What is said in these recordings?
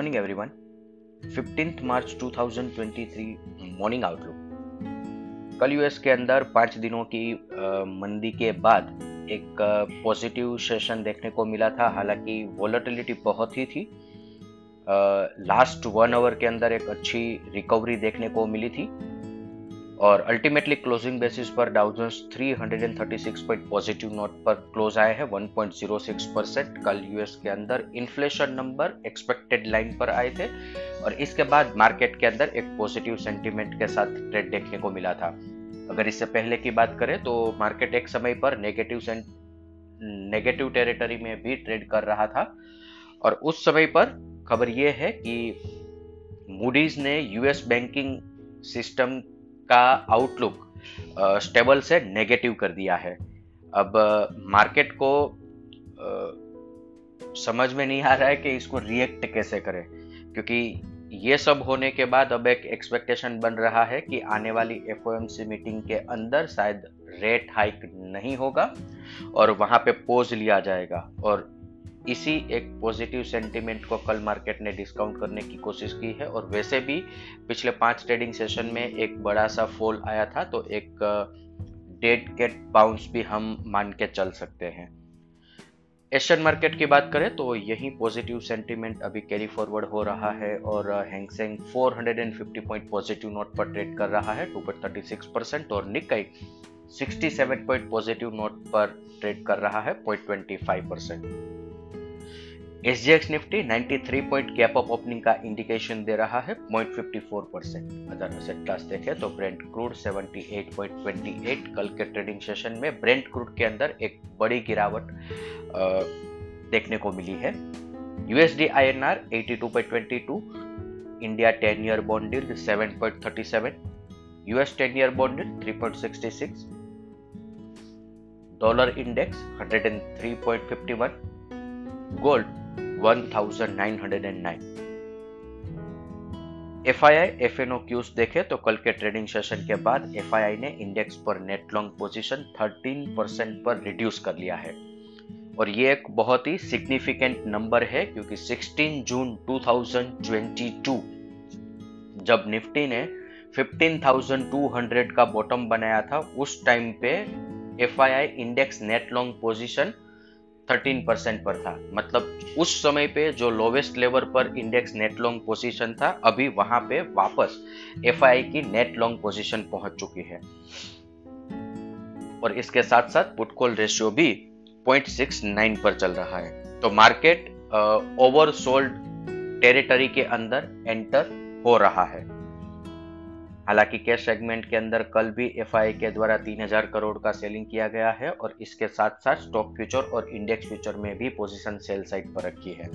Morning everyone 15th March 2023 morning outlook कल US के अंदर पाँच दिनों की मंदी के बाद एक पॉजिटिव सेशन देखने को मिला था। हालाँकि वॉलेटिलिटी बहुत ही थी। लास्ट वन आवर के अंदर एक अच्छी रिकवरी देखने को मिली थी। और अल्टीमेटली क्लोजिंग बेसिस पर Dow Jones 336 point positive note पर क्लोज आए हैं 1.06 परसेंट कल यूएस के अंदर इन्फ्लेशन नंबर एक्सपेक्टेड लाइन पर आए थे और इसके बाद मार्केट के अंदर एक पॉजिटिव सेंटीमेंट के साथ ट्रेड देखने को मिला था। अगर इससे पहले की बात करें तो मार्केट एक समय पर नेगेटिव नेगेटिव टेरिटरी में भी ट्रेड कर रहा था और उस समय पर खबर यह है कि मूडीज ने यूएस बैंकिंग सिस्टम का आउटलुक स्टेबल से नेगेटिव कर दिया है। अब मार्केट को समझ में नहीं आ रहा है कि इसको रिएक्ट कैसे करें। क्योंकि ये सब होने के बाद अब एक एक्सपेक्टेशन बन रहा है कि आने वाली एफ़ मीटिंग के अंदर शायद रेट हाइक नहीं होगा और वहाँ पे पोज लिया जाएगा। और इसी एक पॉजिटिव सेंटीमेंट को कल मार्केट ने डिस्काउंट करने की कोशिश की है और वैसे भी पिछले पाँच ट्रेडिंग सेशन में एक बड़ा सा फॉल आया था तो एक डेड गेट बाउंस भी हम मान के चल सकते हैं। एशियन मार्केट की बात करें तो यही पॉजिटिव सेंटीमेंट अभी कैरी फॉरवर्ड हो रहा है और Hang Seng 450 point positive note पर ट्रेड कर रहा है 2.36 परसेंट और निकाई 67 पॉइंट पॉजिटिव नोट पर ट्रेड कर रहा है 0.25 percent S Nifty 93 point gap up opening का इंडिकेशन दे रहा है 0.54 परसेंट अगर असेट क्लास देखें तो ब्रेंट क्रूड 78.28 कल के ट्रेडिंग सेशन में ब्रेंट क्रूड के अंदर एक बड़ी गिरावट देखने को मिली है। USD I INR 82.22 India 10 year bond yield 7.37 US 10 year bond yield 3.66 dollar index 103.51 gold 1909 FII FNO cues देखे तो कल के ट्रेडिंग सेशन के बाद एफआईआई ने इंडेक्स पर नेट लॉन्ग पोजीशन 13 परसेंट पर रिड्यूस कर लिया है। और ये एक बहुत ही सिग्निफिकेंट नंबर है क्योंकि 16 जून 2022 जब निफ्टी ने 15,200 का बॉटम बनाया था उस टाइम पे FII index net long position 13 percent पर था। मतलब उस समय पे जो लोवेस्ट लेवल पर इंडेक्स नेट लॉन्ग पोजीशन था, अभी वहाँ पे वापस एफआई की नेट लॉन्ग पोजीशन पहुँच चुकी है। और इसके साथ साथ पुटकॉल रेशियो भी 0.69 पर चल रहा है। तो मार्केट ओवरसोल्ड टेरिटरी के अंदर एंटर हो रहा है। हालाँकि कैश सेगमेंट के अंदर कल भी एफआई के द्वारा 3000 करोड़ का सेलिंग किया गया है और इसके साथ साथ स्टॉक फ्यूचर और इंडेक्स फ्यूचर में भी पोजीशन सेल साइड पर रखी है।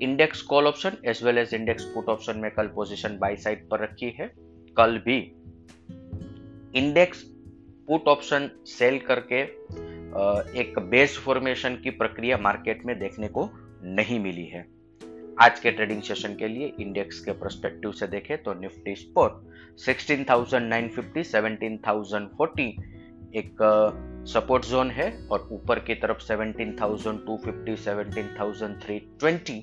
Index call option as well as index put option में कल पोजीशन बाई साइड पर रखी है। कल भी इंडेक्स पुट ऑप्शन सेल करके एक बेस फॉर्मेशन की प्रक्रिया मार्केट में देखने को नहीं मिली है। आज के ट्रेडिंग सेशन के लिए इंडेक्स के प्रोस्पेक्टिव से देखें तो निफ्टी स्पोर्ट 16,950, 17,040 एक सपोर्ट जोन है और ऊपर की तरफ़ 17,250, 17,320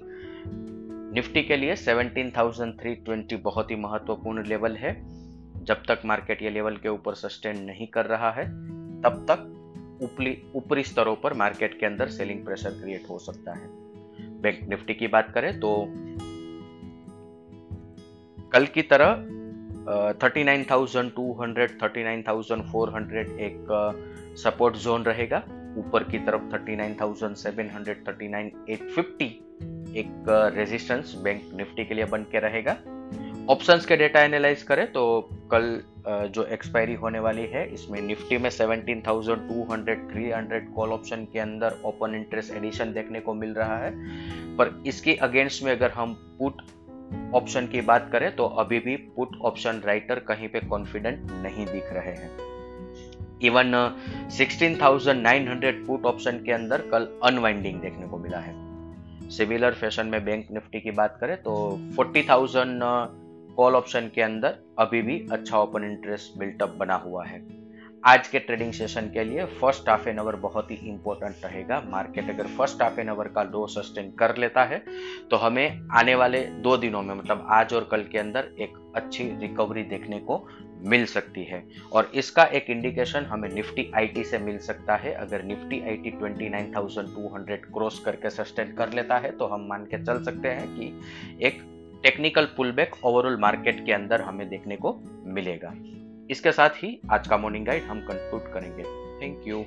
निफ्टी के लिए 17,320 बहुत ही महत्वपूर्ण लेवल है। जब तक मार्केट ये लेवल के ऊपर सस्टेन नहीं कर रहा है तब तक ऊपरी ऊपरी स्तरों पर मार्केट के अंदर सेलिंग प्रेशर क्रिएट हो सकता है। बैंक निफ्टी की बात करें तो कल की तरह thirty nine thousand two hundred thirty nine thousand four hundred एक सपोर्ट जोन रहेगा। ऊपर की तरफ़ thirty nine thousand seven hundred thirty nine eight fifty एक रेजिस्टेंस बैंक निफ्टी के लिए बन के रहेगा। ऑप्शंस के डेटा एनालाइज करें तो कल जो एक्सपायरी होने वाली है इसमें निफ्टी में 17,200 300 कॉल ऑप्शन के अंदर ओपन इंटरेस्ट एडिशन देखने को मिल रहा है। पर इसके अगेंस्ट में अगर हम पुट ऑप्शन की बात करें तो अभी भी पुट ऑप्शन राइटर कहीं पे कॉन्फिडेंट नहीं दिख रहे हैं। इवन 16,900 पुट ऑप्शन के अंदर कल अनवाइंडिंग देखने को मिला है। सिमिलर फ़ैशन में बैंक निफ्टी की बात करें तो 40,000 कॉल ऑप्शन के अंदर अभी भी अच्छा ओपन इंटरेस्ट बिल्टअप बना हुआ है। आज के ट्रेडिंग सेशन के लिए फ़र्स्ट हाफ़ एन आवर बहुत ही इंपॉर्टेंट रहेगा। मार्केट अगर फ़र्स्ट हाफ़ एन आवर का लो सस्टेन कर लेता है तो हमें आने वाले दो दिनों में मतलब आज और कल के अंदर एक अच्छी रिकवरी देखने को मिल सकती है। और इसका एक इंडिकेशन हमें निफ्टी आईटी से मिल सकता है। अगर निफ्टी आईटी 29,200 क्रॉस करके सस्टेन कर लेता है तो हम मान के चल सकते हैं कि एक टेक्निकल पुलबैक ओवरऑल मार्केट के अंदर हमें देखने को मिलेगा। इसके साथ ही आज का मॉर्निंग गाइड हम कंक्लूड करेंगे। Thank you